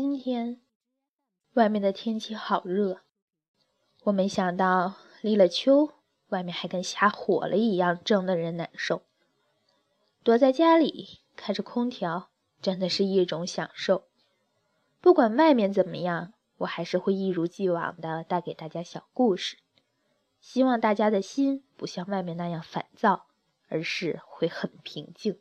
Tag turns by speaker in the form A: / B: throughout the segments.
A: 今天，外面的天气好热。我没想到立了秋，外面还跟下火了一样，蒸得人难受。躲在家里开着空调，真的是一种享受。不管外面怎么样，我还是会一如既往的带给大家小故事。希望大家的心不像外面那样烦躁，而是会很平静。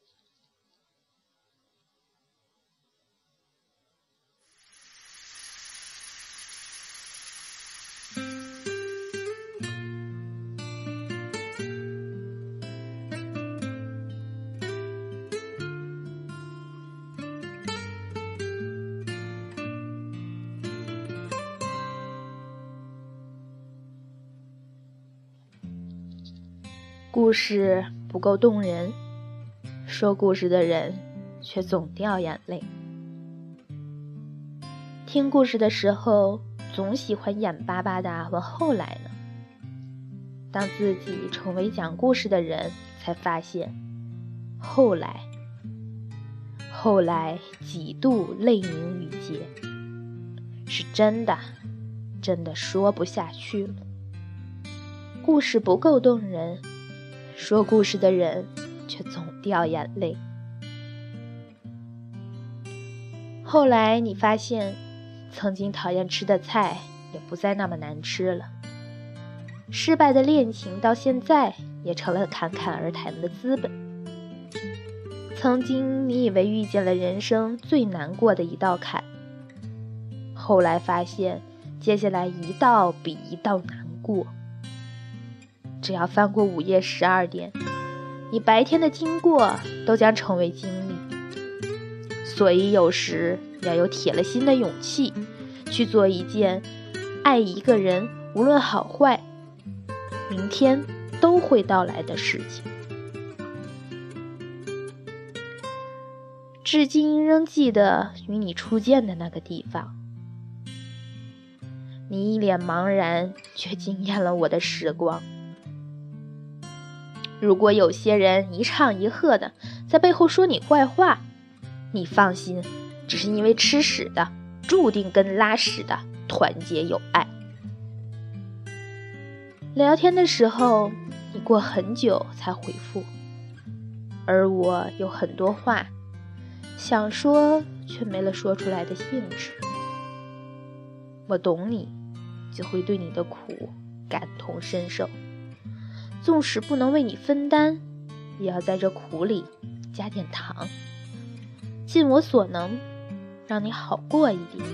A: 故事不够动人，说故事的人却总掉眼泪。听故事的时候，总喜欢眼巴巴的问后来呢。当自己成为讲故事的人，才发现，后来，后来几度泪凝于睫，是真的，真的说不下去了。故事不够动人。说故事的人却总掉眼泪。后来你发现，曾经讨厌吃的菜也不再那么难吃了。失败的恋情到现在也成了侃侃而谈的资本。曾经你以为遇见了人生最难过的一道坎，后来发现接下来一道比一道难过。只要翻过午夜十二点，你白天的经过都将成为经历。所以有时要有铁了心的勇气，去做一件爱一个人，无论好坏，明天都会到来的事情。至今仍记得与你初见的那个地方，你一脸茫然，却惊艳了我的时光。如果有些人一唱一和的在背后说你坏话，你放心，只是因为吃屎的注定跟拉屎的团结友爱。聊天的时候，你过很久才回复，而我有很多话想说，却没了说出来的兴致。我懂你，就会对你的苦感同身受。纵使不能为你分担，也要在这苦里加点糖，尽我所能，让你好过一点。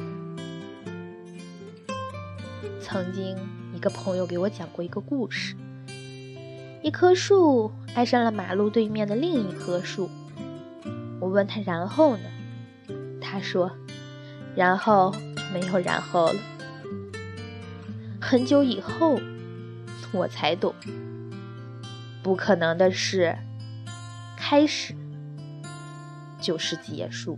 A: 曾经，一个朋友给我讲过一个故事：一棵树爱上了马路对面的另一棵树。我问他然后呢？他说：“然后没有然后了。”很久以后，我才懂。不可能的事，开始就是结束。